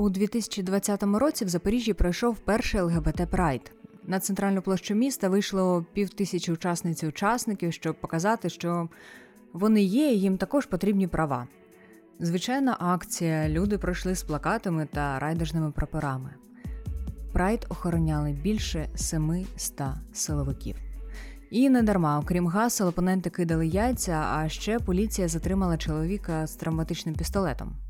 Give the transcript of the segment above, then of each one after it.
У 2020 році в Запоріжжі пройшов перший ЛГБТ Прайд. На центральну площу міста вийшло півтисячі учасниць і учасників, щоб показати, що вони є, і їм також потрібні права. Звичайна акція, люди пройшли з плакатами та райдержними прапорами. Прайд охороняли більше 700 силовиків. І не дарма, окрім гасел, опоненти кидали яйця, а ще поліція затримала чоловіка з травматичним пістолетом.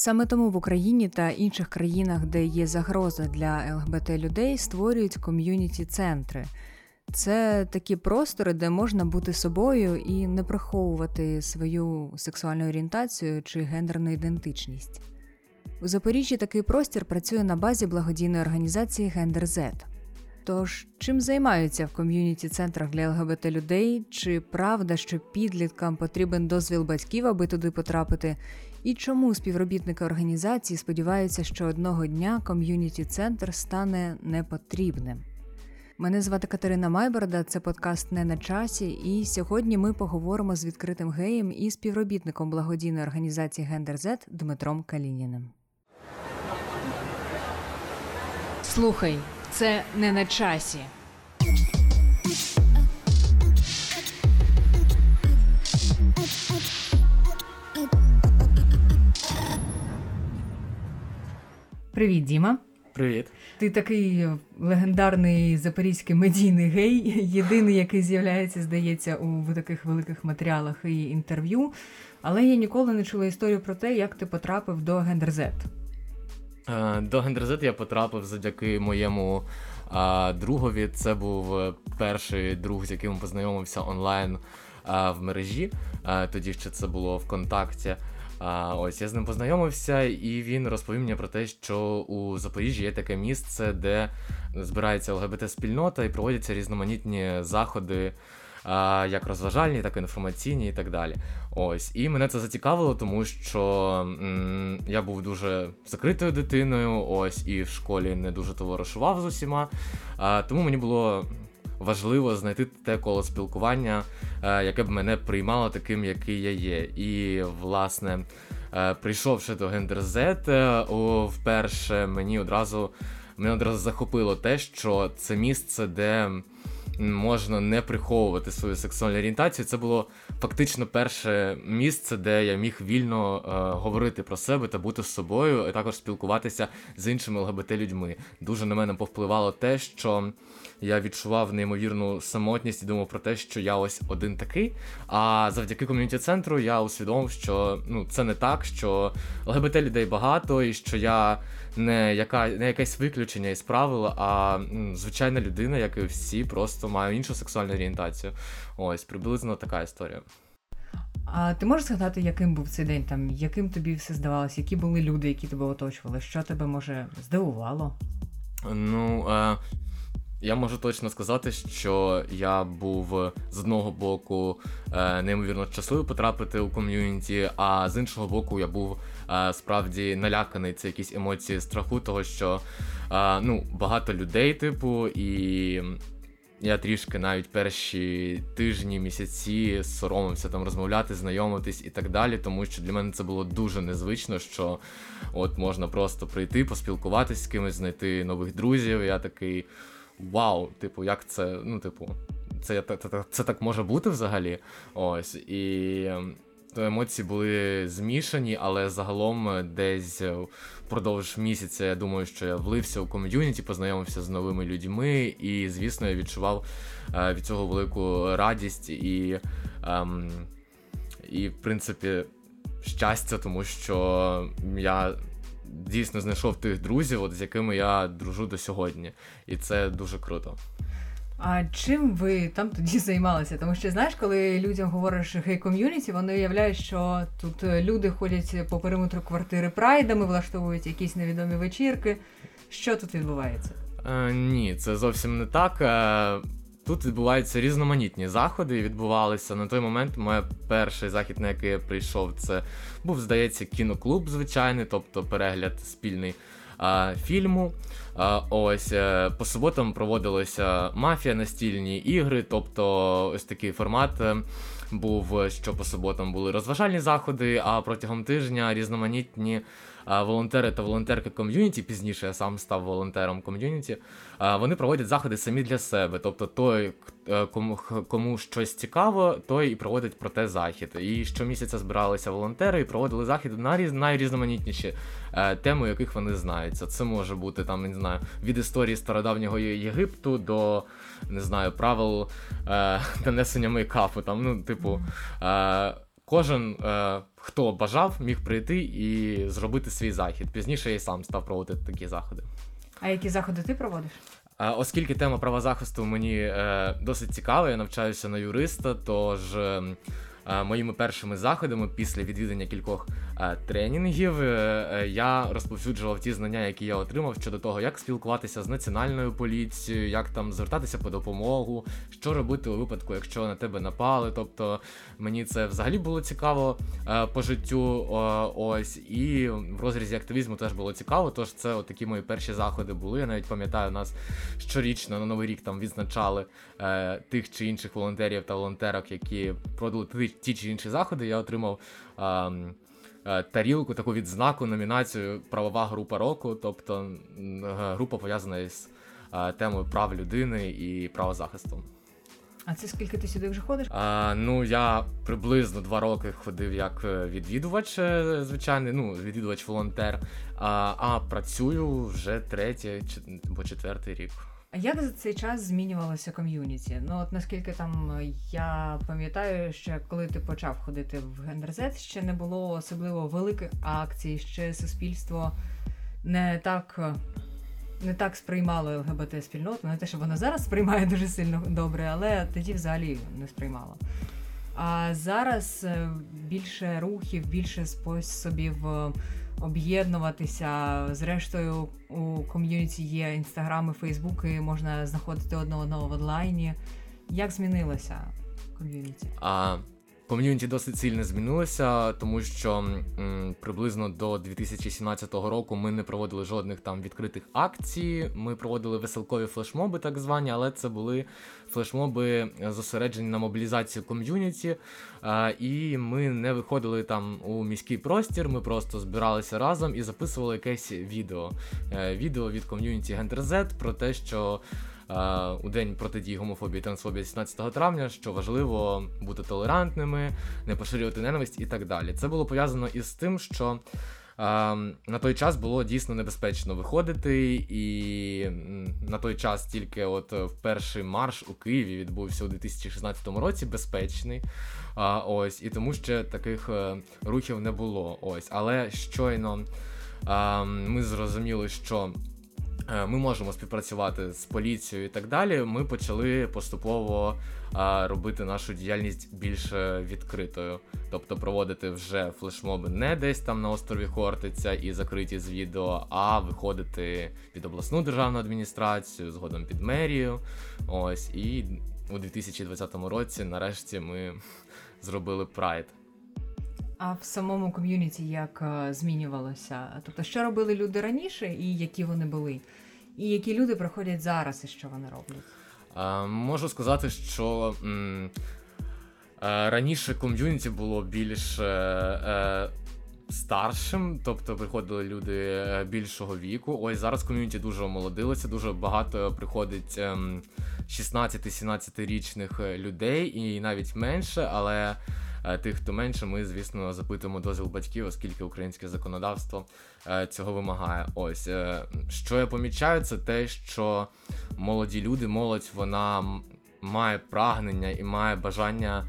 Саме тому в Україні та інших країнах, де є загроза для ЛГБТ людей, створюють ком'юніті-центри. Це такі простори, де можна бути собою і не приховувати свою сексуальну орієнтацію чи гендерну ідентичність. У Запоріжжі такий простір працює на базі благодійної організації Гендер. Тож, чим займаються в ком'юніті центрах для ЛГБТ людей? Чи правда, що підліткам потрібен дозвіл батьків, аби туди потрапити? І чому співробітники організації сподіваються, що одного дня ком'юніті центр стане непотрібним? Мене звати Катерина Майборда, це подкаст не на часі, і сьогодні ми поговоримо з відкритим геєм і співробітником благодійної організації Гендер Дмитром Калініним. Слухай, це не на часі. Привіт, Діма. Привіт. Ти такий легендарний запорізький медійний гей, єдиний, який з'являється, здається, у таких великих матеріалах і інтерв'ю. Але я ніколи не чула історію про те, як ти потрапив до Гендерзет. До Гендерзет я потрапив завдяки моєму а, другові. Це був перший друг, з яким познайомився онлайн а, в мережі. А, тоді ще це було ВКонтакті. А ось я з ним познайомився, і він розповів мені про те, що у Запоріжжі є таке місце, де збирається ЛГБТ-спільнота і проводяться різноманітні заходи, як розважальні, так і інформаційні, і так далі. Ось, і мене це зацікавило, тому що м- я був дуже закритою дитиною, ось і в школі не дуже товаришував з усіма. А, Тому мені було важливо знайти те коло спілкування, е, яке б мене приймало таким, який я є. І, власне, е, прийшовши до Гендер Z, е, вперше мені одразу мене одразу захопило те, що це місце, де можна не приховувати свою сексуальну орієнтацію. Це було фактично перше місце, де я міг вільно е, говорити про себе та бути з собою, і також спілкуватися з іншими ЛГБТ-людьми. Дуже на мене повпливало те, що я відчував неймовірну самотність і думав про те, що я ось один такий. А завдяки ком'юніті центру я усвідомив, що ну це не так, що ЛГБТ людей багато, і що я не яка не якесь виключення із правил, а звичайна людина, як і всі, просто має іншу сексуальну орієнтацію. Ось приблизно така історія. А ти можеш згадати, яким був цей день? Там яким тобі все здавалося? Які були люди, які тебе оточували? Що тебе може здивувало? Ну. Е... Я можу точно сказати, що я був з одного боку е, неймовірно щасливий потрапити у ком'юніті, а з іншого боку, я був е, справді наляканий. Це якісь емоції страху, того що е, ну, багато людей, типу, і я трішки навіть перші тижні, місяці соромився там розмовляти, знайомитись і так далі, тому що для мене це було дуже незвично, що от можна просто прийти, поспілкуватись з кимось, знайти нових друзів. Я такий вау, типу, як це, ну, типу, це це, це, це так може бути взагалі. Ось. І ем, то емоції були змішані, але загалом десь впродовж місяця я думаю, що я влився у ком'юніті, познайомився з новими людьми, і, звісно, я відчував е, від цього велику радість і, ем, і, в принципі, щастя, тому що я дійсно знайшов тих друзів, от з якими я дружу до сьогодні. І це дуже круто. А чим ви там тоді займалися? Тому що знаєш, коли людям говориш гей-ком'юніті, вони уявляють, що тут люди ходять по периметру квартири прайдами, влаштовують якісь невідомі вечірки. Що тут відбувається? Е, Ні, це зовсім не так. Тут відбуваються різноманітні заходи. і Відбувалися на той момент. Моє перший захід, на який я прийшов, це був, здається, кіноклуб звичайний, тобто перегляд спільний а, фільму. А, ось е, по суботам проводилися мафія, настільні ігри, тобто ось такий формат. е, Був, що по суботам були розважальні заходи, а протягом тижня різноманітні волонтери та волонтерки ком'юніті. Пізніше я сам став волонтером ком'юніті. Вони проводять заходи самі для себе. Тобто, той, е, кому, кому щось цікаво, той і проводить про те захід. І щомісяця збиралися волонтери і проводили захід на різ, найрізноманітніші е, теми, яких вони знаються. Це може бути там, не знаю, від історії стародавнього Єгипту до не знаю, правил е, нанесення мейкапу. Там, ну, типу, е, кожен, е, хто бажав, міг прийти і зробити свій захід. Пізніше я і сам став проводити такі заходи. А які заходи ти проводиш? Оскільки тема правозахисту мені е, досить цікава, я навчаюся на юриста, тож е, е, моїми першими заходами після відвідання кількох тренінгів е, е, я розповсюджував ті знання, які я отримав щодо того, як спілкуватися з національною поліцією, як там звертатися по допомогу, що робити у випадку, якщо на тебе напали. Тобто мені це взагалі було цікаво е, по життю. ось і в розрізі активізму теж було цікаво. Тож це от такі мої перші заходи були. Я навіть пам'ятаю, нас щорічно на новий рік там відзначали тих чи інших волонтерів та волонтерок, які проводили ті, чи інші заходи. Я отримав. ем, е, Тарілку, таку відзнаку, номінацію Правова група року, тобто група пов'язана із е, темою прав людини і правозахисту. А це скільки ти сюди вже ходиш? А, ну, я приблизно два роки ходив як е, відвідувач, звичайний, ну, відвідувач-волонтер, а, а працюю вже третій або четвертий рік. Як за цей час змінювалося ком'юніті? Ну от наскільки там е, я пам'ятаю, ще коли ти почав ходити в Гендерзет, ще не було особливо великих акцій, ще суспільство не так. е, Не так сприймало ЛГБТ спільноту, не те, що воно зараз сприймає дуже сильно добре, але тоді взагалі не сприймало. А зараз е, більше рухів, більше способів об'єднуватися. Зрештою, у ком'юніті є інстаграми, фейсбуки, можна знаходити одне одного в онлайні. Як змінилося ком'юніті? А ком'юніті досить сильно змінилося, тому що м, приблизно до 2017 року ми не проводили жодних там відкритих акцій. Ми проводили веселкові флешмоби, так звані, але це були флешмоби е, зосереджені на мобілізацію ком'юніті. А, і ми не виходили там у міський простір. Ми просто збиралися разом і записували якесь відео. Е, Відео від ком'юніті GenderZ про те, що е, у день протидії гомофобії та трансфобії 17 травня, що важливо бути толерантними, не поширювати ненависть і так далі. Це було пов'язано із тим, що. е, На той час було дійсно небезпечно виходити, і на той час тільки от е, перший марш у Києві відбувся у 2016 році безпечний. Ось, і тому ще таких е, рухів не було. Ось, але щойно ми зрозуміли, що е, ми можемо співпрацювати з поліцією і так далі. Ми почали поступово робити нашу діяльність більш е, відкритою, тобто проводити вже флешмоби не десь там на острові Хортиця і закриті з відео, а виходити під обласну державну адміністрацію, згодом під мерію. Ось і у 2020 році нарешті ми зробили прайд. А в самому ком'юніті як е, змінювалося? Тобто, що робили люди раніше і які вони були? І які люди приходять зараз, і що вони роблять? А, можу сказати, що м, е, раніше ком'юніті було більш е, е, старшим, тобто приходили люди більшого віку. Ось зараз ком'юніті дуже омолодилося, дуже багато приходить ем, 16-17-річних е, людей і навіть менше, але. Е, Тих, хто менше, ми, звісно, запитуємо дозвіл батьків, оскільки українське законодавство е, цього вимагає. Ось е, що я помічаю, це те, що молоді люди, молодь, вона має прагнення і має бажання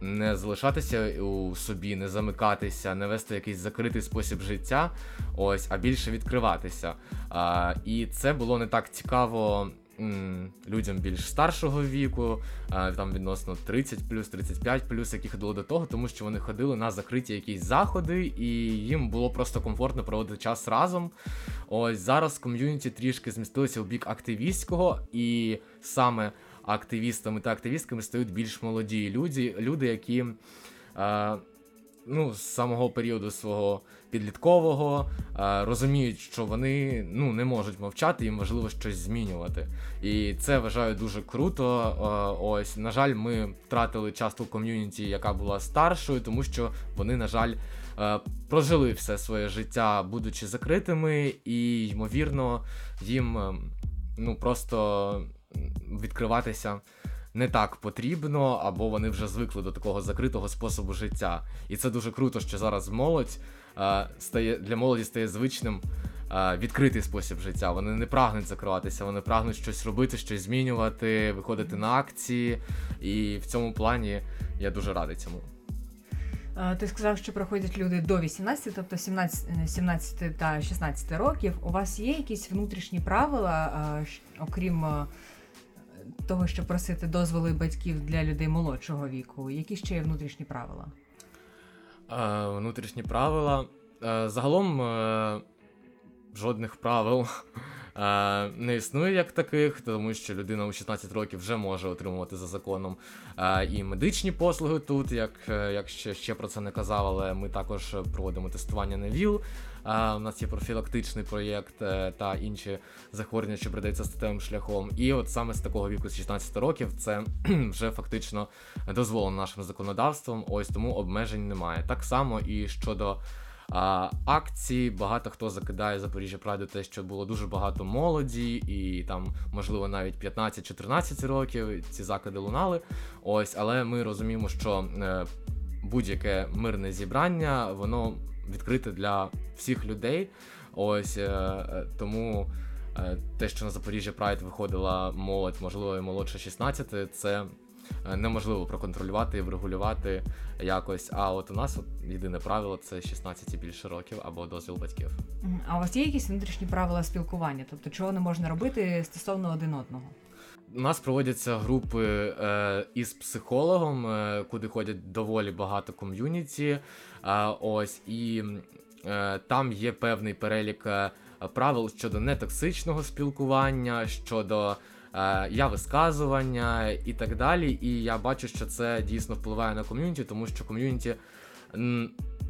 не залишатися у собі, не замикатися, не вести якийсь закритий спосіб життя, ось, а більше відкриватися. А, і це було не так цікаво. Людям більш старшого віку, там відносно 30 35 які ходили до того, тому що вони ходили на закриті якісь заходи, і їм було просто комфортно проводити час разом. Ось зараз ком'юніті трішки змістилося у бік активістського, і саме активістами та активістками стають більш молоді люди, люди, які ну, з самого періоду свого підліткового, е, розуміють, що вони ну, не можуть мовчати, їм важливо щось змінювати. І це вважаю дуже круто. Е, ось, на жаль, ми втратили частку ком'юніті, яка була старшою, тому що вони, на жаль, е, прожили все своє життя, будучи закритими, і ймовірно, їм ну, просто відкриватися не так потрібно, або вони вже звикли до такого закритого способу життя. І це дуже круто, що зараз молодь стає для молоді стає звичним відкритий спосіб життя. Вони не прагнуть закриватися, вони прагнуть щось робити, щось змінювати, виходити на акції. І в цьому плані я дуже радий цьому. Ти сказав, що проходять люди до 18, тобто 17 17 та 16 років. У вас є якісь внутрішні правила, окрім того, щоб просити дозволи батьків для людей молодшого віку, які ще є внутрішні правила? Е, внутрішні правила. Е, загалом е, жодних правил не існує як таких, тому що людина у 16 років вже може отримувати за законом і медичні послуги тут, як як ще, ще про це не казав, але ми також проводимо тестування на ВІЛ. У нас є профілактичний проєкт е, та інші захворювання, що передаються статевим шляхом. І от саме з такого віку, з 16 років, це вже фактично дозволено нашим законодавством. Ось тому обмежень немає. Так само і щодо. А, Акції багато хто закидає Запоріжжя Прайду те, що було дуже багато молоді, і там, можливо, навіть 15-14 років ці закиди лунали. Ось, але ми розуміємо, що е, будь-яке мирне зібрання, воно відкрите для всіх людей. Ось е, е, тому е, те, що на Запоріжжя Прайд виходила молодь, можливо, і молодше 16, це неможливо проконтролювати і врегулювати якось. А от у нас от єдине правило це 16 і більше років або дозвіл батьків. А у вас є якісь внутрішні правила спілкування? Тобто, чого не можна робити стосовно один одного? У нас проводяться групи е, із психологом, е, куди ходять доволі багато ком'юніті. Е, ось і е, там є певний перелік е, правил щодо нетоксичного спілкування, щодо е, я висказування і так далі. І я бачу, що це дійсно впливає на ком'юніті, тому що ком'юніті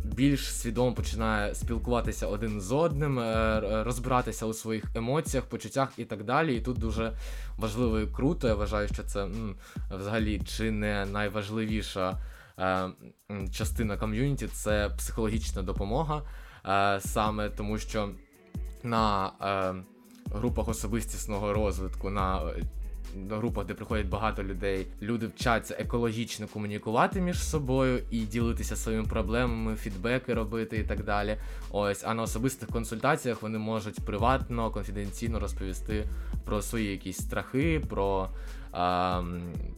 більш свідомо починає спілкуватися один з одним, е, розбиратися у своїх емоціях, почуттях і так далі. І тут дуже важливо і круто. Я вважаю, що це м, взагалі чи не найважливіша е, частина ком'юніті це психологічна допомога, е, саме тому що на е, групах особистісного розвитку. на групах, де приходять багато людей, люди вчаться екологічно комунікувати між собою і ділитися своїми проблемами, фідбеки робити і так далі. Ось, а на особистих консультаціях вони можуть приватно, конфіденційно розповісти про свої якісь страхи, про а,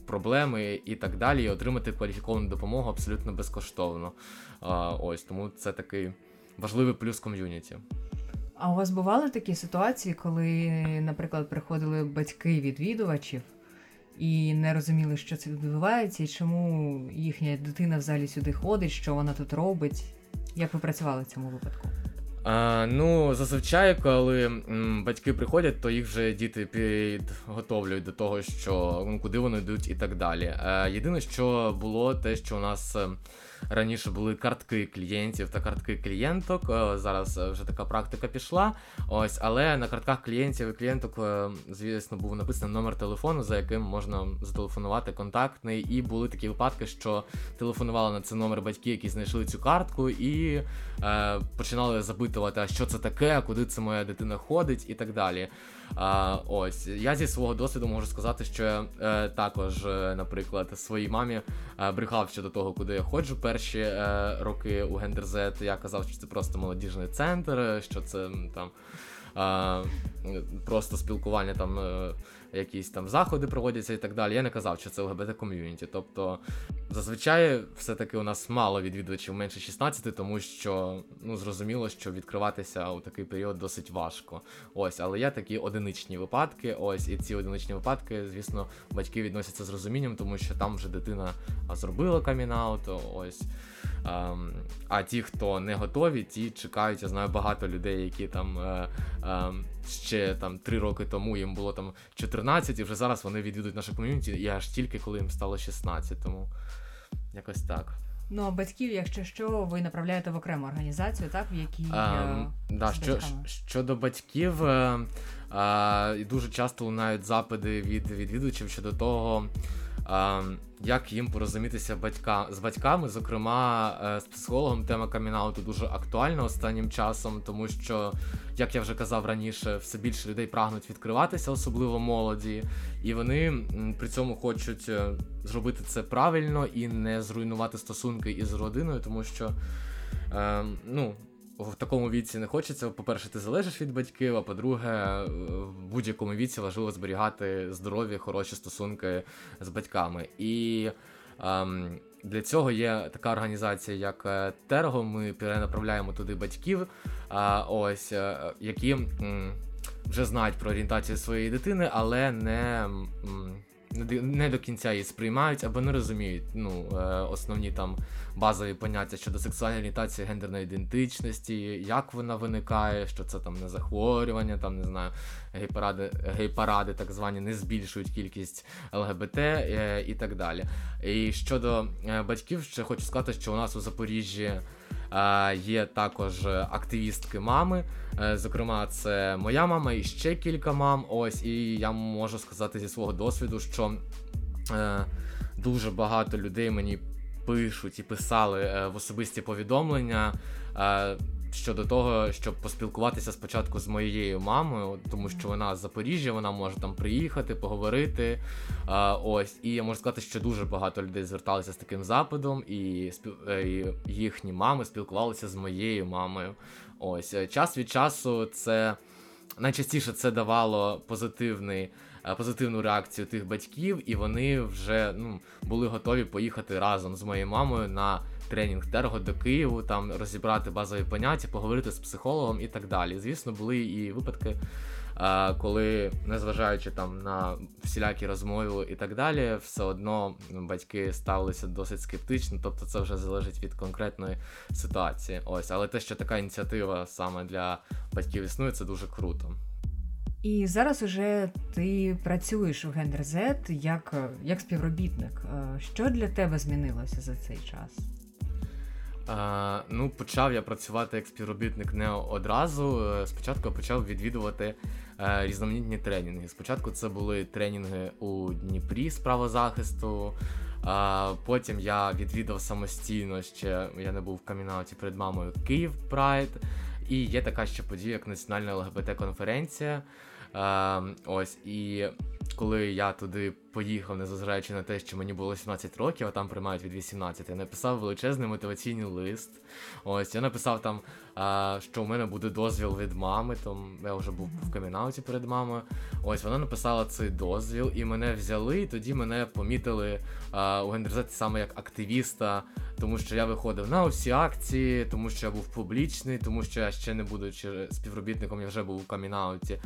проблеми і так далі, і отримати кваліфіковану допомогу абсолютно безкоштовно. А, Ось тому це такий важливий плюс ком'юніті. А у вас бували такі ситуації, коли, наприклад, приходили батьки відвідувачів і не розуміли, що це відбувається, і чому їхня дитина взагалі сюди ходить, що вона тут робить? Як ви працювали в цьому випадку? А, Ну, зазвичай, коли м, батьки приходять, то їх вже діти підготовлюють до того, що куди вони йдуть і так далі. А, Єдине, що було, те, що у нас ем, Раніше були картки клієнтів та картки клієнток. Е, зараз е, вже така практика пішла. Ось, але на картках клієнтів і клієнток, е, звісно, був написаний номер телефону, за яким можна зателефонувати контактний. І були такі випадки, що телефонували на цей номер батьки, які знайшли цю картку, і е, починали запитувати, а що це таке, куди це моя дитина ходить, і так далі. А, Ось я зі свого досвіду можу сказати, що я е, також, е, наприклад, своїй мамі е, брехав щодо того, куди я ходжу перші е, роки у Гендерзет. Я казав, що це просто молодіжний центр, що це там е, просто спілкування там. Якісь там заходи проводяться і так далі. Я не казав, що це ЛГБТ ком'юніті. Тобто, зазвичай, все-таки у нас мало відвідувачів менше 16, тому що ну зрозуміло, що відкриватися у такий період досить важко. Ось, але є такі одиничні випадки. Ось, і ці одиничні випадки, звісно, батьки відносяться з розумінням, тому що там вже дитина зробила камінаут, ось. Ем, а ті, хто не готові, ті чекають. Я знаю багато людей, які там е, е, ще там три роки тому їм було там 14, і вже зараз вони відвідують наше ком'юніті, і аж тільки коли їм стало 16, тому якось так. Ну, а батьків, якщо що, ви направляєте в окрему організацію, так? В якій Ем, да, що, щодо батьків, е, е, дуже часто лунають запити від відвідувачів щодо того, е, як їм порозумітися батька, з батьками. Зокрема, е, з психологом тема камінауту дуже актуальна останнім часом, тому що, як я вже казав раніше, все більше людей прагнуть відкриватися, особливо молоді, і вони при цьому хочуть е, зробити це правильно і не зруйнувати стосунки із родиною, тому що. Е, ну, в такому віці не хочеться. По-перше, ти залежиш від батьків, а по-друге, е, в будь-якому віці важливо зберігати здорові, хороші стосунки з батьками. І ем, для цього є така організація, як е, Терго. Ми перенаправляємо туди батьків, а, ось, е, які м, вже знають про орієнтацію своєї дитини, але не. м, не до- кінця її сприймають або не розуміють ну, е, основні там базові поняття щодо сексуальної орієнтації, гендерної ідентичності, як вона виникає, що це там не захворювання, там не знаю, гей-паради, так звані не збільшують кількість ЛГБТ е, і так далі. І щодо е, батьків, ще хочу сказати, що у нас у Запоріжжі. Е, Є також активістки мами. Е, Зокрема, це моя мама і ще кілька мам. Ось, і я можу сказати зі свого досвіду, що е, дуже багато людей мені пишуть і писали е, в особисті повідомлення е, щодо того, щоб поспілкуватися спочатку з моєю мамою, тому що вона з Запоріжжя, вона може там приїхати, поговорити. Е, ось, і я можу сказати, що дуже багато людей зверталися з таким запитом, і, е, і їхні мами спілкувалися з моєю мамою. Ось е, час від часу це найчастіше це давало позитивний, позитивну реакцію тих батьків, і вони вже ну, були готові поїхати разом з моєю мамою на тренінг Терго до Києву, там розібрати базові поняття, поговорити з психологом і так далі. Звісно, були і випадки. е, Коли, незважаючи там на всілякі розмови і так далі, все одно батьки ставилися досить скептично, тобто це вже залежить від конкретної ситуації. Ось, але те, що така ініціатива саме для батьків існує, це дуже круто. І зараз уже ти працюєш у Гендер Z як, як співробітник. Е, Що для тебе змінилося за цей час? Е, ну, почав я працювати як співробітник не одразу. Е, Спочатку почав відвідувати е, різноманітні тренінги. Спочатку це були тренінги у Дніпрі з правозахисту. А потім я відвідав самостійно ще я не був в камінауті перед мамою Київ Прайд. І є така ще подія, як національна ЛГБТ-конференція. Е, ось і коли я туди поїхав, незважаючи на те, що мені було 17 років, а там приймають від 18, я написав величезний мотиваційний лист. Ось я написав там, що у мене буде дозвіл від мами. Там я вже був в камінауті перед мамою. Ось вона написала цей дозвіл, і мене взяли, і тоді мене помітили у гендерзеті саме як активіста, тому що я виходив на усі акції, тому що я був публічний, тому що я ще не будучи співробітником, я вже був у камінауті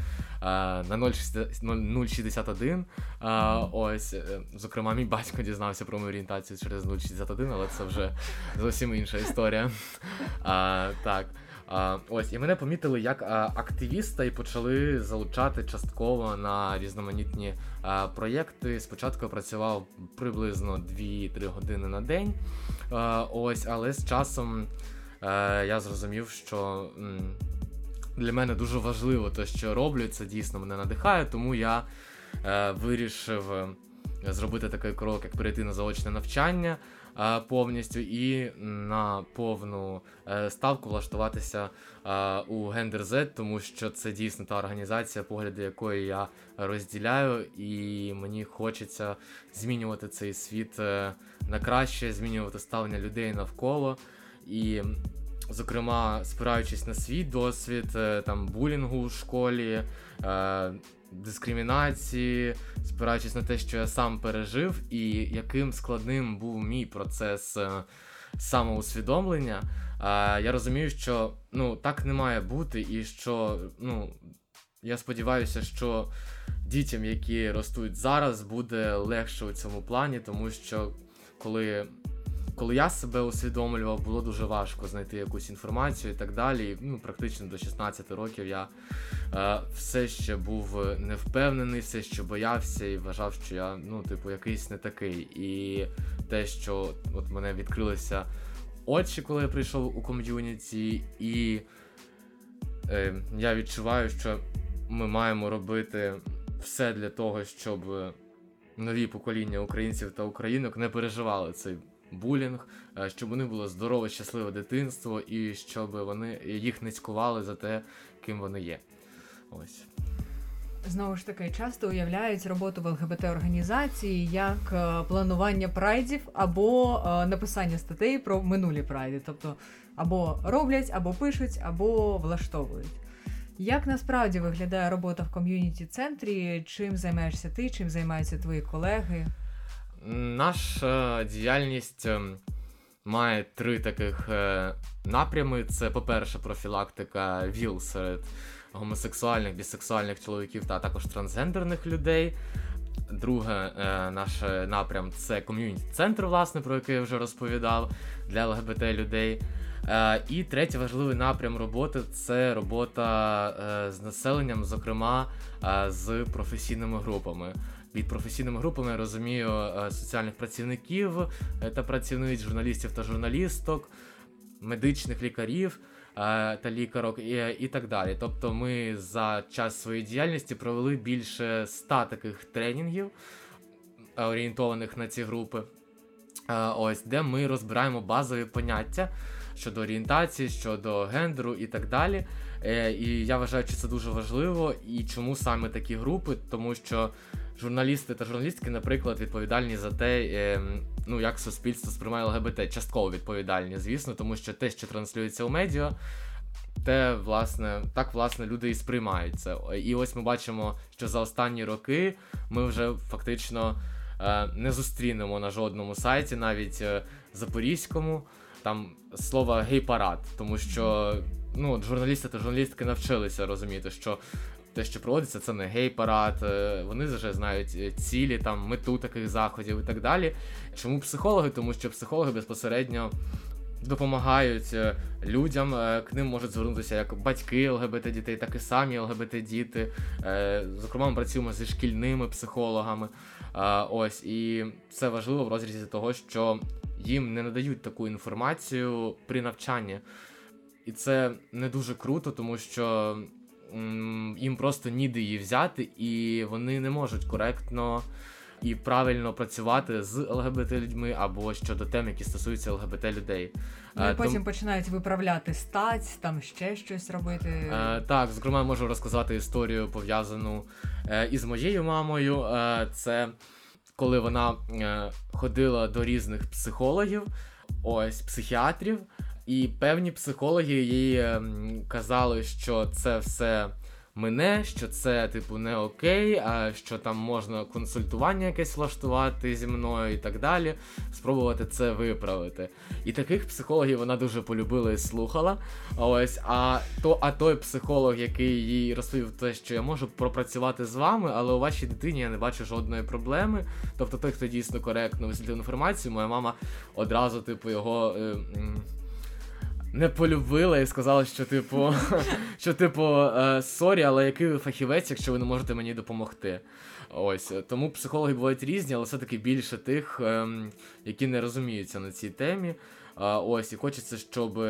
на 0,60 061. А, ось, е, зокрема, мій батько дізнався про мою орієнтацію через 061, але це вже зовсім інша історія. А, так. А, ось, і мене помітили як а, активіста і почали залучати частково на різноманітні а, проєкти. Спочатку я працював приблизно 2-3 години на день. А, ось, але з часом е, я зрозумів, що. для мене дуже важливо те, що роблю, це дійсно мене надихає, тому я вирішив е, зробити такий крок, як перейти на заочне навчання е, повністю і на повну е, ставку влаштуватися е, у Gender Z, тому що це дійсно та організація, погляди якої я розділяю, і мені хочеться змінювати цей світ е, на краще, змінювати ставлення людей навколо. І Зокрема, спираючись на свій досвід е, там булінгу в школі, е, дискримінації, спираючись на те, що я сам пережив, і яким складним був мій процес е, самоусвідомлення, е, я розумію, що ну так не має бути, і що ну я сподіваюся, що дітям, які ростуть зараз, буде легше у цьому плані, тому що коли коли я себе усвідомлював, було дуже важко знайти якусь інформацію і так далі. Ну, практично до 16 років я е, все ще був невпевнений, все ще боявся і вважав, що я ну, типу, якийсь не такий. І те, що от мене відкрилися очі, коли я прийшов у ком'юніті, і е, я відчуваю, що ми маємо робити все для того, щоб нові покоління українців та українок не переживали цей булінг, е, щоб вони було здорове, щасливе дитинство і щоб вони їх не цькували за те, ким вони є. Ось. Знову ж таки, часто уявляють роботу в ЛГБТ-організації як е, планування прайдів або е, написання статей про минулі прайди. Тобто або роблять, або пишуть, або влаштовують. Як насправді виглядає робота в ком'юніті центрі? Чим займаєшся ти, чим займаються твої колеги? Наша діяльність ем, має три таких е, напрями: це, по-перше, профілактика ВІЛ серед гомосексуальних, бісексуальних чоловіків та також трансгендерних людей. Друге, е, наш напрям це ком'юніті-центр, власне, про який я вже розповідав для ЛГБТ людей. Е, і третій важливий напрям роботи це робота з населенням, зокрема з професійними групами. Від професійними групами я розумію е, соціальних працівників е, та працівниць, журналістів та журналісток, медичних лікарів е, та лікарок і, і так далі. Тобто, ми за час своєї діяльності провели більше ста таких тренінгів, орієнтованих на ці групи. Ось де ми розбираємо базові поняття щодо орієнтації, щодо гендеру і так далі. І я вважаю, що це дуже важливо. І чому саме такі групи? Тому що журналісти та журналістки, наприклад, відповідальні за те, е, ну як суспільство сприймає ЛГБТ, частково відповідальні, звісно, тому що те, що транслюється у медіа. Те, власне, так власне люди і сприймають це. І ось ми бачимо, що за останні роки ми вже фактично е, не зустрінемо на жодному сайті, навіть е, запорізькому, там слова гей-парад, тому що ну, журналісти та журналістки навчилися розуміти, що те, що проводиться, це не гей-парад. Е, вони вже знають е, цілі, там мету таких заходів і так далі. Чому психологи? Тому що психологи безпосередньо. Допомагають е, людям, к ним можуть звернутися як батьки ЛГБТ дітей, так і самі ЛГБТ діти. Зокрема, ми працюємо зі шкільними психологами. Ось і це важливо в розрізі того, що їм не надають таку інформацію при навчанні. І це не дуже круто, тому що їм просто ніде її взяти, і вони не можуть коректно і правильно працювати з ЛГБТ людьми або щодо тем, які стосуються ЛГБТ людей. Ну, і Потім Том... починають виправляти стать, там ще щось робити. Е, так, зокрема, можу розказати історію пов'язану е, із моєю мамою. Е, це коли вона е, ходила до різних психологів, ось психіатрів. І певні психологи їй ем, казали, що це все мене, що це, типу, не окей, а що там можна консультування якесь влаштувати зі мною і так далі, спробувати це виправити. І таких психологів вона дуже полюбила і слухала. Ось, а то, а той психолог, який їй розповів те, що я можу пропрацювати з вами, але у вашій дитині я не бачу жодної проблеми. Тобто той, хто дійсно коректно висвітлив інформацію, моя мама одразу, типу, його. Е, не полюбила і сказала, що типу, що типу, е, sorry, але який ви фахівець, якщо ви не можете мені допомогти. Ось тому психологи бувають різні, але все-таки більше тих, ем, які не розуміються на цій темі. Ось, і хочеться, щоб.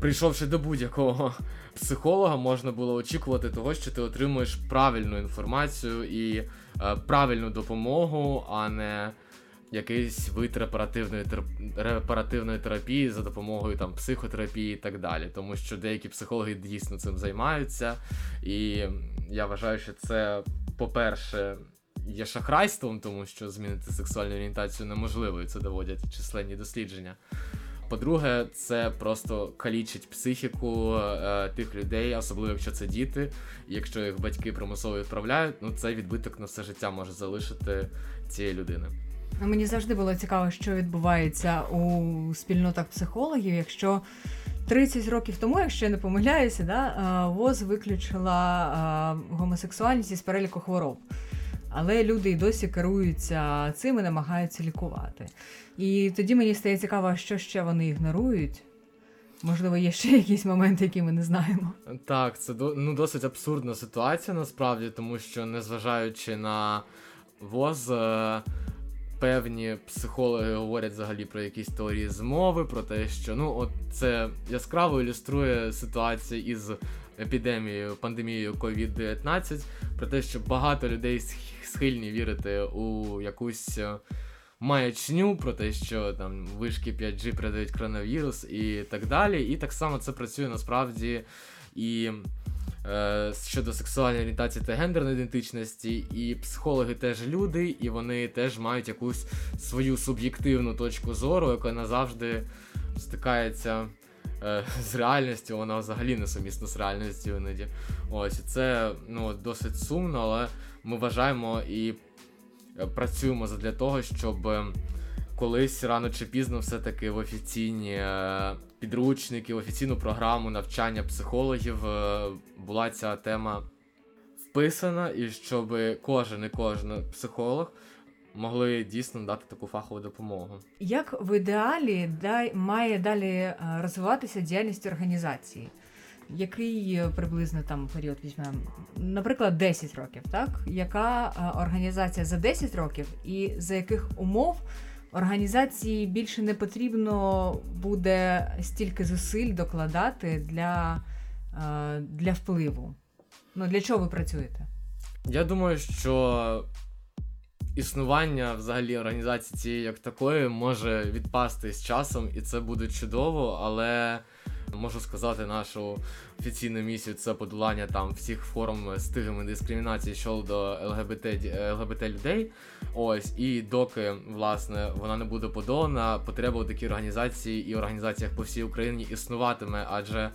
Прийшовши до будь-якого психолога, можна було очікувати того, що ти отримуєш правильну інформацію і е, правильну допомогу, а не якийсь вид репаративної репаративної терапії за допомогою там психотерапії і так далі. Тому що деякі психологи дійсно цим займаються, і я вважаю, що це, по-перше, є шахрайством, тому що змінити сексуальну орієнтацію неможливо, і це доводять численні дослідження. По-друге, це просто калічить психіку е, тих людей, особливо якщо це діти. Якщо їх батьки примусово відправляють, ну це відбиток на все життя може залишити цієї людини. Мені завжди було цікаво, що відбувається у спільнотах психологів, якщо 30 років тому, якщо я не помиляюся, да, ВОЗ виключила гомосексуальність із переліку хвороб. Але люди й досі керуються цим і намагаються лікувати. І тоді мені стає цікаво, що ще вони ігнорують. Можливо, є ще якісь моменти, які ми не знаємо. Так, це ну, досить абсурдна ситуація насправді, тому що незважаючи на ВОЗ, е, певні психологи говорять взагалі про якісь теорії змови, про те, що ну от це яскраво ілюструє ситуацію із епідемією, пандемією COVID-19, про те, що багато людей схильні вірити у якусь е, маячню, про те, що там вишки 5G передають коронавірус і так далі. І так само це працює насправді і. Е, щодо сексуальної орієнтації та гендерної ідентичності, і психологи теж люди, і вони теж мають якусь свою суб'єктивну точку зору, яка назавжди стикається е, з реальністю, вона взагалі не сумісна з реальністю іноді. Ось це ну, досить сумно, але ми вважаємо і е, працюємо для того, щоб колись рано чи пізно все-таки в офіційні е, підручники, офіційну програму навчання психологів е, була ця тема вписана, і щоб кожен і кожен психолог могли дійсно дати таку фахову допомогу. Як в ідеалі дай, має далі е, розвиватися діяльність організації? Який приблизно там період візьмемо? Наприклад, 10 років, так? Яка організація за 10 років і за яких умов організації більше не потрібно буде стільки зусиль докладати для, е, для впливу. Ну, Для чого ви працюєте? Я думаю, що існування взагалі організації цієї як такої може відпасти з часом, і це буде чудово, але можу сказати, нашу офіційну місію це подолання там всіх форм стигми дискримінації щодо ЛГБТ ЛГБТ людей. Ось і доки власне вона не буде подолана, потреба у такій організації і організаціях по всій Україні існуватиме, адже.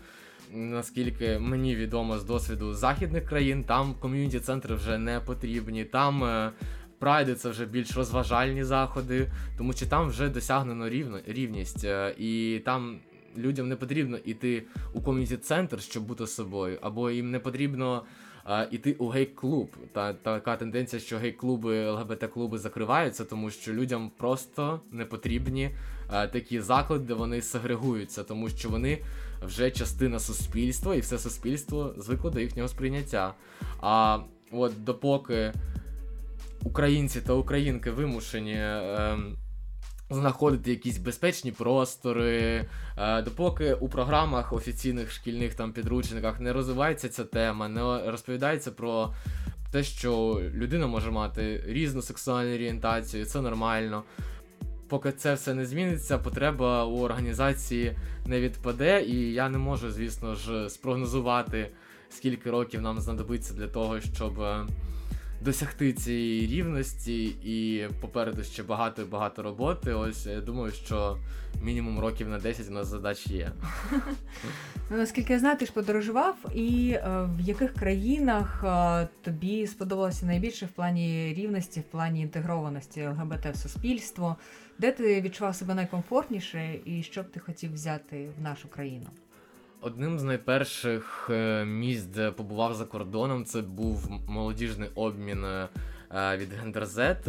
Наскільки мені відомо з досвіду західних країн, там ком'юніті центри вже не потрібні. Там е, прайди це вже більш розважальні заходи, тому що там вже досягнено рівно, рівність, е, і там людям не потрібно йти у ком'юніті центр, щоб бути собою, або їм не потрібно а, іти у гей-клуб. Та така тенденція, що гей-клуби, ЛГБТ-клуби закриваються, тому що людям просто не потрібні а, такі заклади, де вони сегрегуються, тому що вони вже частина суспільства, і все суспільство звикло до їхнього сприйняття. А от допоки українці та українки вимушені. Е, знаходити якісь безпечні простори, е, допоки у програмах офіційних шкільних там підручниках не розвивається ця тема, не розповідається про те, що людина може мати різну сексуальну орієнтацію, це нормально. Поки це все не зміниться, потреба у організації не відпаде, і я не можу, звісно ж, спрогнозувати, скільки років нам знадобиться для того, щоб е, досягти цієї рівності, і попереду ще багато і багато роботи. Ось я думаю, що мінімум років на 10 у нас задач є. Ну, Наскільки я знаю, ти ж подорожував, і е, в яких країнах е, тобі сподобалося найбільше в плані рівності, в плані інтегрованості ЛГБТ в суспільство, де ти відчував себе найкомфортніше, і що б ти хотів взяти в нашу країну? Одним з найперших е, місць, де побував за кордоном, це був молодіжний обмін е, від Гендерзет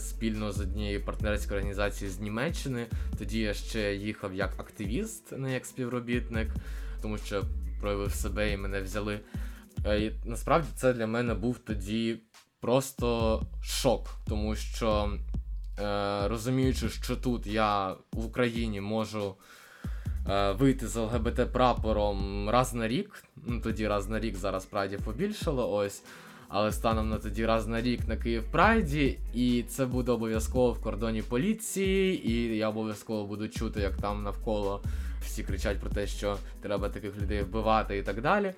спільно з однією партнерською організацією з Німеччини. Тоді я ще їхав як активіст, не як співробітник, тому що проявив себе і мене взяли. Е, і Насправді це для мене був тоді просто шок, тому що розуміючи, що тут я в Україні можу. Е, вийти з ЛГБТ прапором раз на рік. Ну тоді раз на рік зараз прайдів побільшало. ось. Але станом на тоді раз на рік на Київ Прайді, і це буде обов'язково в кордоні поліції, і я обов'язково буду чути, як там навколо всі кричать про те, що треба таких людей вбивати і так далі.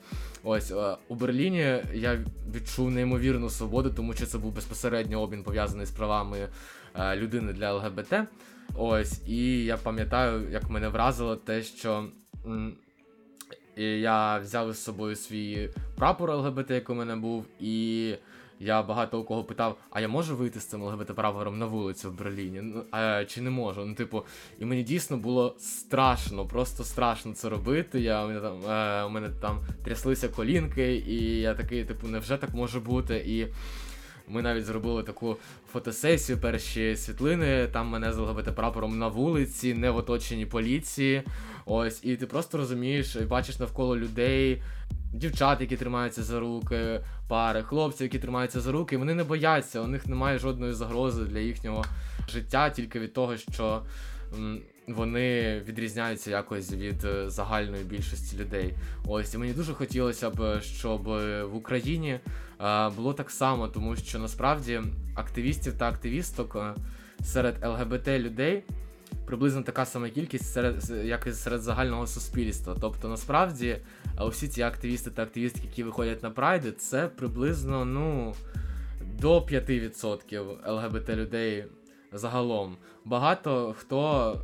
Ось е, у Берліні я відчув неймовірну свободу, тому що це був безпосередньо обмін пов'язаний з правами е, людини для ЛГБТ. Ось, і я пам'ятаю, як мене вразило те, що я взяв з собою свій прапор ЛГБТ, який у мене був, і я багато у кого питав: а я можу вийти з цим ЛГБТ-прапором на вулицю в Берліні? Ну, а чи не можу? Ну, типу, і мені дійсно було страшно, просто страшно це робити. Я, У мене там е, у мене там тряслися колінки, і я такий, типу, невже так може бути? І Ми навіть зробили таку фотосесію, перші світлини. Там мене з ЛГБТ прапором на вулиці, не в оточенні поліції. Ось, і ти просто розумієш, бачиш навколо людей. Дівчат, які тримаються за руки, пари, хлопців, які тримаються за руки, вони не бояться, у них немає жодної загрози для їхнього життя, тільки від того, що вони відрізняються якось від е, загальної більшості людей. Ось і мені дуже хотілося б, щоб в Україні е, було так само, тому що насправді активістів та активісток е, серед ЛГБТ людей. Приблизно така сама кількість серед як і серед загального суспільства. Тобто, насправді, усі ці активісти та активістки, які виходять на прайди, це приблизно ну до 5% ЛГБТ людей загалом. Багато хто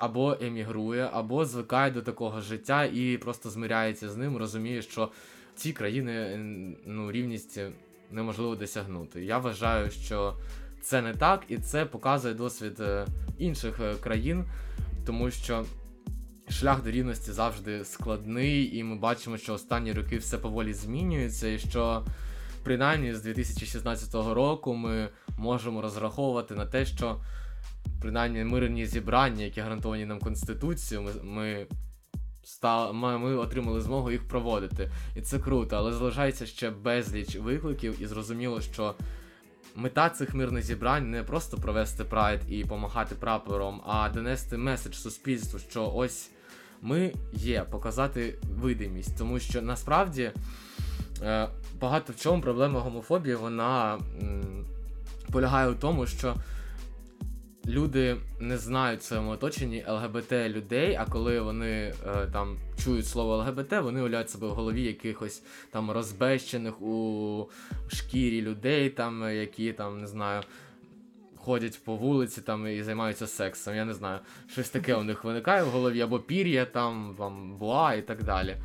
або емігрує, або звикає до такого життя і просто змиряється з ним, розуміє, що ці країни ну, рівність неможливо досягнути. Я вважаю, що це не так, і це показує досвід е, інших е, країн, тому що. Шлях до рівності завжди складний, і ми бачимо, що останні роки все поволі змінюється, і що принаймні з 2016 року ми можемо розраховувати на те, що принаймні мирні зібрання, які гарантовані нам Конституцією, ми ми, стали, ми, отримали змогу їх проводити. І це круто, але залишається ще безліч викликів, і зрозуміло, що мета цих мирних зібрань не просто провести прайд і помахати прапором, а донести меседж суспільству, що ось ми є, показати видимість, тому що насправді. Е, багато в чому проблема гомофобії вона м, полягає у тому, що люди не знають в своєму оточенні ЛГБТ людей, а коли вони е, там чують слово ЛГБТ, вони уявляють себе в голові якихось там розбещених у шкірі людей, там, які там, не знаю. Ходять по вулиці там і займаються сексом, я не знаю, щось таке у них виникає в голові, або пір'я, там, там, буа і так далі.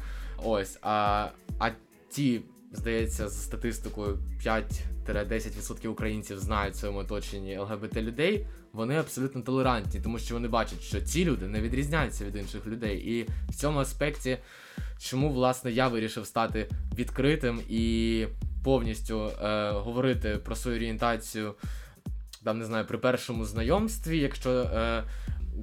Ось. А а ті здається, за статистикою 5-10% українців знають в своєму оточенні ЛГБТ людей, вони абсолютно толерантні, тому що вони бачать, що ці люди не відрізняються від інших людей. І в цьому аспекті, чому власне я вирішив стати відкритим і повністю е, говорити про свою орієнтацію, там не знаю, при першому знайомстві, якщо е,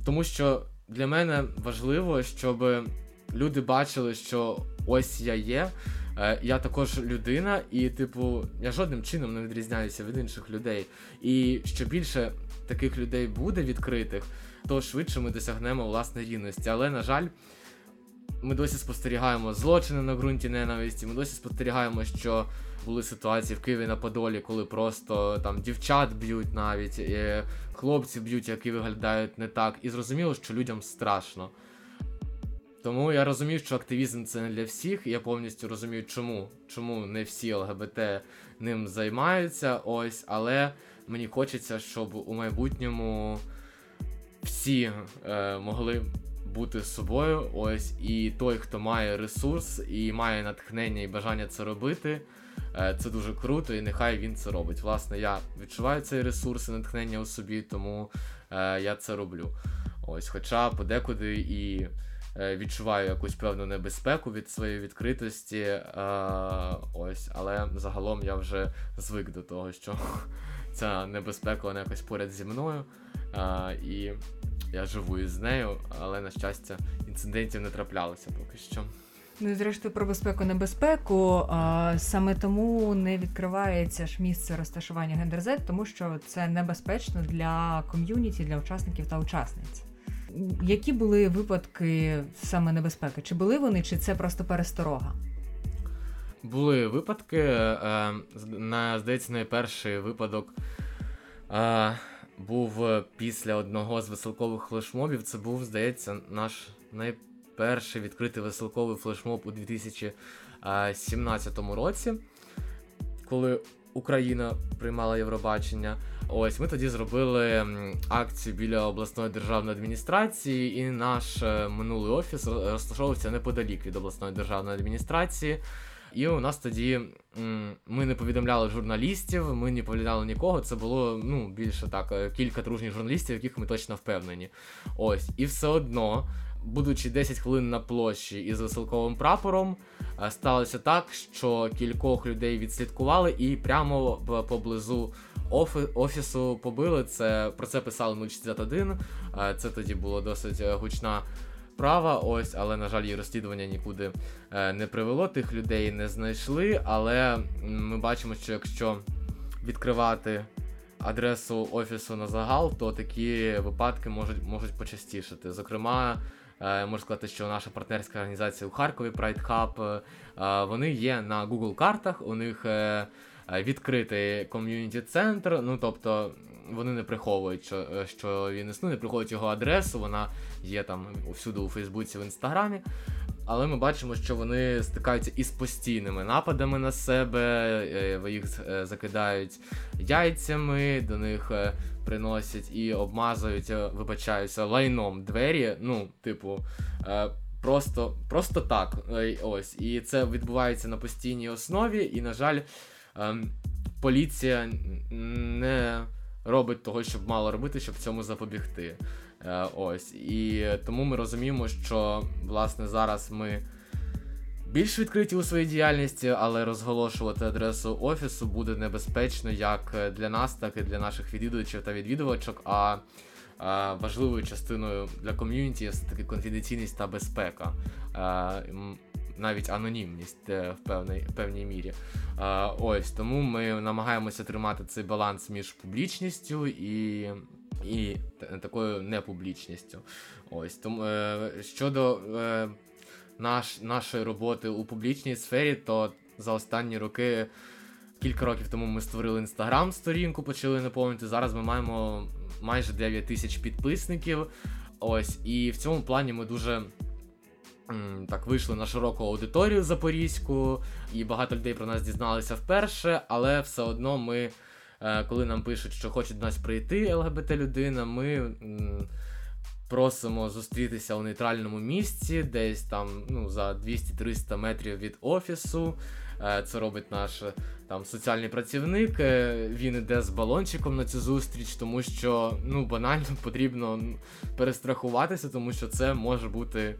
тому що для мене важливо, щоб люди бачили, що ось я є. Е, я також людина, і, типу, я жодним чином не відрізняюся від інших людей. І що більше таких людей буде відкритих, то швидше ми досягнемо власне рівності. Але, на жаль, ми досі спостерігаємо злочини на ґрунті ненависті. Ми досі спостерігаємо, що були ситуації в Києві на Подолі, коли просто там дівчат б'ють навіть, і хлопці б'ють, які виглядають не так. І зрозуміло, що людям страшно. Тому я розумію, що активізм це не для всіх. Я повністю розумію, чому чому не всі ЛГБТ ним займаються. Ось, але мені хочеться, щоб у майбутньому всі е, могли бути з собою. Ось, і той, хто має ресурс і має натхнення і бажання це робити. Е, це дуже круто, і нехай він це робить. Власне, я відчуваю цей ресурс і натхнення у собі, тому е, я це роблю. Ось, хоча подекуди і. Е, відчуваю якусь певну небезпеку від своєї відкритості. Е, ось, Але загалом я вже звик до того, що ця небезпека вона якось поряд зі мною. Е, і я живу із нею, але, на щастя, інцидентів не траплялося поки що. Ну і зрештою про безпеку небезпеку. А, саме тому не відкривається ж місце розташування гендерзет, тому що це небезпечно для ком'юніті, для учасників та учасниць. Які були випадки саме небезпеки? Чи були вони, чи це просто пересторога? Були випадки. Е, на, Здається, найперший випадок е, був після одного з веселкових флешмобів. Це був, здається, наш найперший відкритий веселковий флешмоб у 2017 році, коли Україна приймала Євробачення. Ось ми тоді зробили акцію біля обласної державної адміністрації, і наш е, минулий офіс розташовувався неподалік від обласної державної адміністрації. І у нас тоді ми не повідомляли журналістів, ми не повідомляли нікого. Це було ну більше так, е, кілька дружніх журналістів, яких ми точно впевнені. Ось, і все одно будучи 10 хвилин на площі із веселковим прапором, е, сталося так, що кількох людей відслідкували і прямо поблизу офісу побили. Це Про це писали 061. Е, це тоді було досить гучна справа. Ось, але, на жаль, її розслідування нікуди не привело. Тих людей не знайшли. Але ми бачимо, що якщо відкривати адресу офісу на загал, то такі випадки можуть можуть почастішати. Зокрема, е, можу сказати, що наша партнерська організація у Харкові Pride Hub, е, вони є на Google картах. У них е, відкритий ком'юніті центр. Ну тобто вони не приховують, що що він існує, не приховують його адресу. Вона є там всюди у Фейсбуці, в інстаграмі. Але ми бачимо, що вони стикаються із постійними нападами на себе, е, їх е, закидають яйцями, до них е, приносять і обмазують, вибачаються, лайном двері. Ну, типу, просто просто так. Ось. І це відбувається на постійній основі, і, на жаль, ем, поліція не робить того, щоб мала робити, щоб цьому запобігти. Е, ось. І тому ми розуміємо, що власне зараз ми більш відкриті у своїй діяльності, але розголошувати адресу офісу буде небезпечно як для нас, так і для наших відвідувачів та відвідувачок. А важливою частиною для ком'юніті є все таки конфіденційність та безпека. Е, навіть анонімність е, в певній певній мірі. Ось тому ми намагаємося тримати цей баланс між публічністю і і такою непублічністю. Ось тому е, щодо е, наш, нашої роботи у публічній сфері, то за останні роки. Кілька років тому ми створили інстаграм-сторінку, почали наповнити. Зараз ми маємо майже 9 тисяч підписників. Ось, і в цьому плані ми дуже так вийшли на широку аудиторію запорізьку, і багато людей про нас дізналися вперше, але все одно ми коли нам пишуть, що хочуть до нас прийти ЛГБТ-людина, ми просимо зустрітися у нейтральному місці, десь там ну, за 200-300 метрів від офісу. Е, це робить наш там соціальний працівник. Е, він іде з балончиком на цю зустріч, тому що ну банально потрібно перестрахуватися, тому що це може бути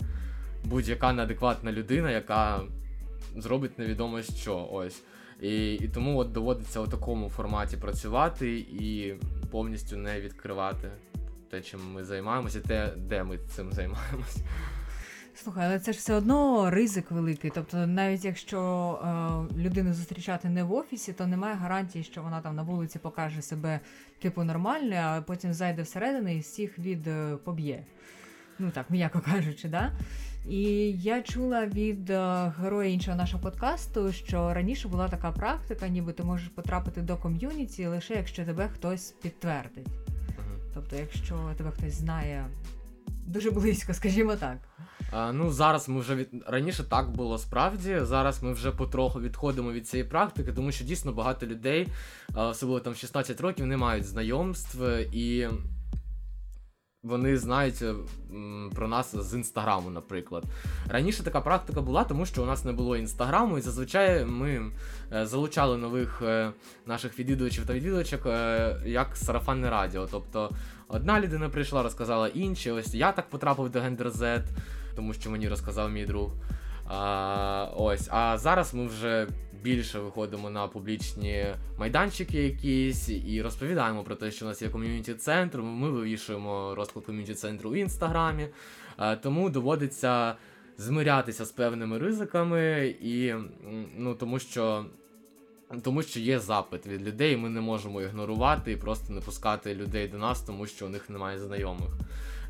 будь-яка неадекватна людина, яка зробить невідомо що. Ось. І і тому от доводиться у такому форматі працювати і повністю не відкривати те, чим ми займаємося, те, де ми цим займаємося. Слухай, але це ж все одно ризик великий. Тобто, навіть якщо е, людину зустрічати не в офісі, то немає гарантії, що вона там на вулиці покаже себе типу нормальною, а потім зайде всередину і всіх від е, поб'є. Ну так, м'яко кажучи, да? І я чула від е, героя іншого нашого подкасту, що раніше була така практика, ніби ти можеш потрапити до ком'юніті лише якщо тебе хтось підтвердить. Тобто, якщо тебе хтось знає дуже близько, скажімо так. А, Ну зараз ми вже від раніше так було справді. Зараз ми вже потроху відходимо від цієї практики, тому що дійсно багато людей, особливо там 16 років, не мають знайомств і вони знають е, про нас з інстаграму, наприклад. Раніше така практика була, тому що у нас не було інстаграму, і зазвичай ми е, залучали нових е, наших відвідувачів та відвідувачок як сарафанне радіо. Тобто одна людина прийшла, розказала інші. Ось я так потрапив до Гендер Z, тому що мені розказав мій друг. А, Ось, а зараз ми вже більше виходимо на публічні майданчики якісь і розповідаємо про те, що у нас є ком'юніті центр. Ми вивішуємо розклад ком'юніті центру у інстаграмі, тому доводиться змирятися з певними ризиками, і ну тому що. Тому що є запит від людей, ми не можемо ігнорувати і просто не пускати людей до нас, тому що у них немає знайомих.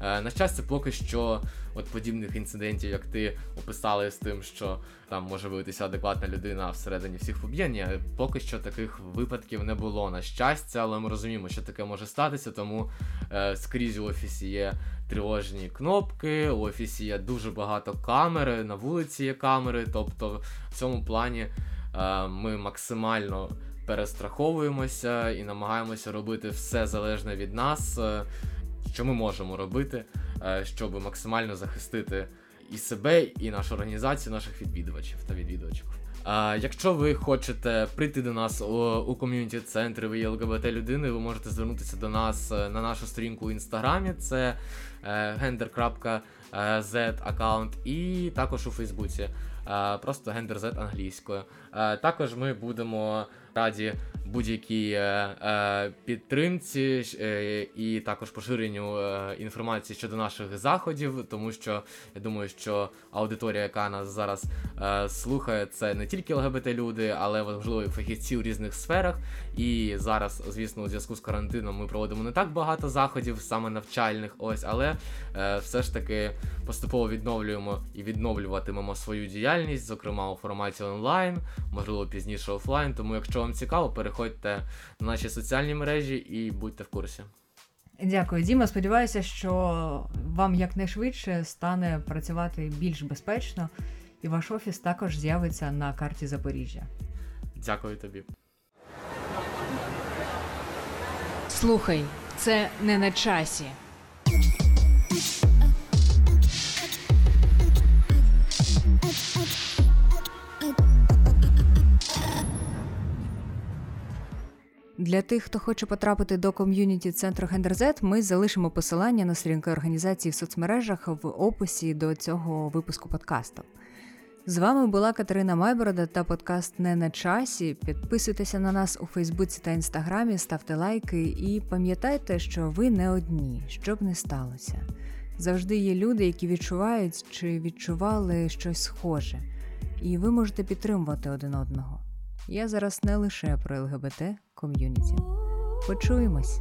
Е, на щастя, поки що от подібних інцидентів, як ти описали з тим, що там може виявитися адекватна людина всередині всіх поб'єння, поки що таких випадків не було на щастя, але ми розуміємо, що таке може статися, тому е, скрізь у офісі є тривожні кнопки, у офісі є дуже багато камер, на вулиці є камери, тобто в цьому плані е, ми максимально. Перестраховуємося і намагаємося робити все залежне від нас, е, що ми можемо робити, е, щоб максимально захистити і себе, і нашу організацію, наших відвідувачів та відвідувачів. Якщо ви хочете прийти до нас у, у ком'юніті центри ви є ЛГБТ людини, ви можете звернутися до нас е, на нашу сторінку у інстаграмі. Це е, Z аккаунт, і також у Фейсбуці. Просто гендер Z англійською. Також ми будемо раді будь-якій е, е, підтримці е, і також поширенню е, інформації щодо наших заходів, тому що я думаю, що аудиторія, яка нас зараз е, слухає, це не тільки ЛГБТ люди, але важливо фахівці у різних сферах. І зараз, звісно, у зв'язку з карантином ми проводимо не так багато заходів, саме навчальних, ось, але е, все ж таки поступово відновлюємо і відновлюватимемо свою діяльність, зокрема у форматі онлайн, можливо, пізніше офлайн. Тому, якщо вам цікаво, переходьте на наші соціальні мережі і будьте в курсі. Дякую, Діма. Сподіваюся, що вам якнайшвидше стане працювати більш безпечно, і ваш офіс також з'явиться на карті Запоріжжя. Дякую тобі. Слухай, це не на часі. Для тих, хто хоче потрапити до ком'юніті центру Гендерзет, ми залишимо посилання на сторінки організації в соцмережах в описі до цього випуску подкасту. З вами була Катерина Майборода та подкаст Не на часі. Підписуйтеся на нас у Фейсбуці та Інстаграмі, ставте лайки і пам'ятайте, що ви не одні, що б не сталося. Завжди є люди, які відчувають чи відчували щось схоже, і ви можете підтримувати один одного. Я зараз не лише про ЛГБТ ком'юніті. Почуємось!